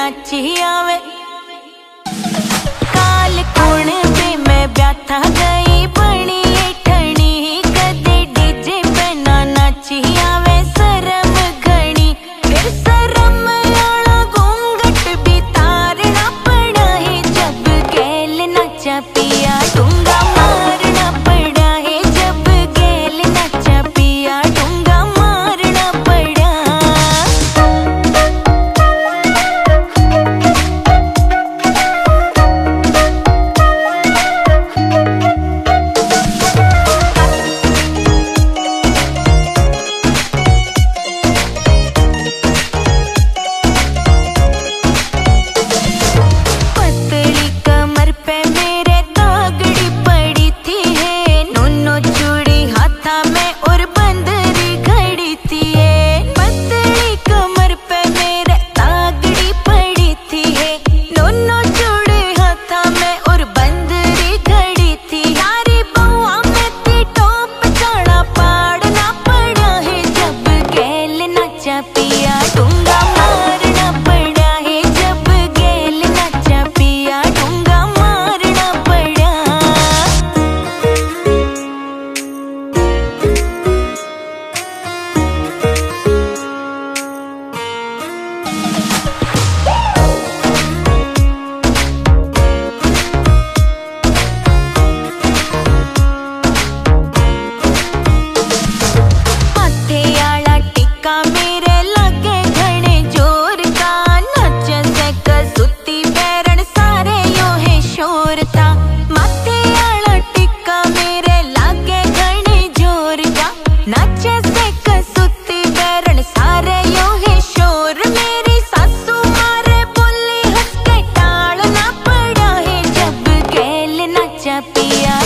ਨੱਚੀ ਆਵੇ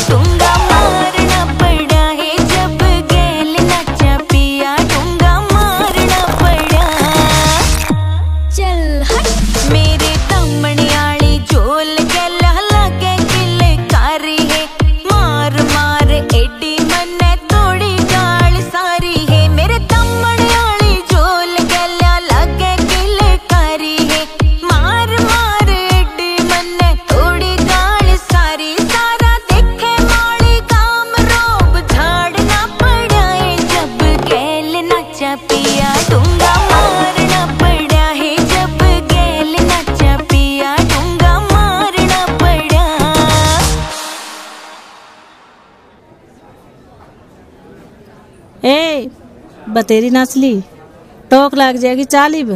cũng gom ए बतेरी नाचली टोक लग जाएगी चालीब।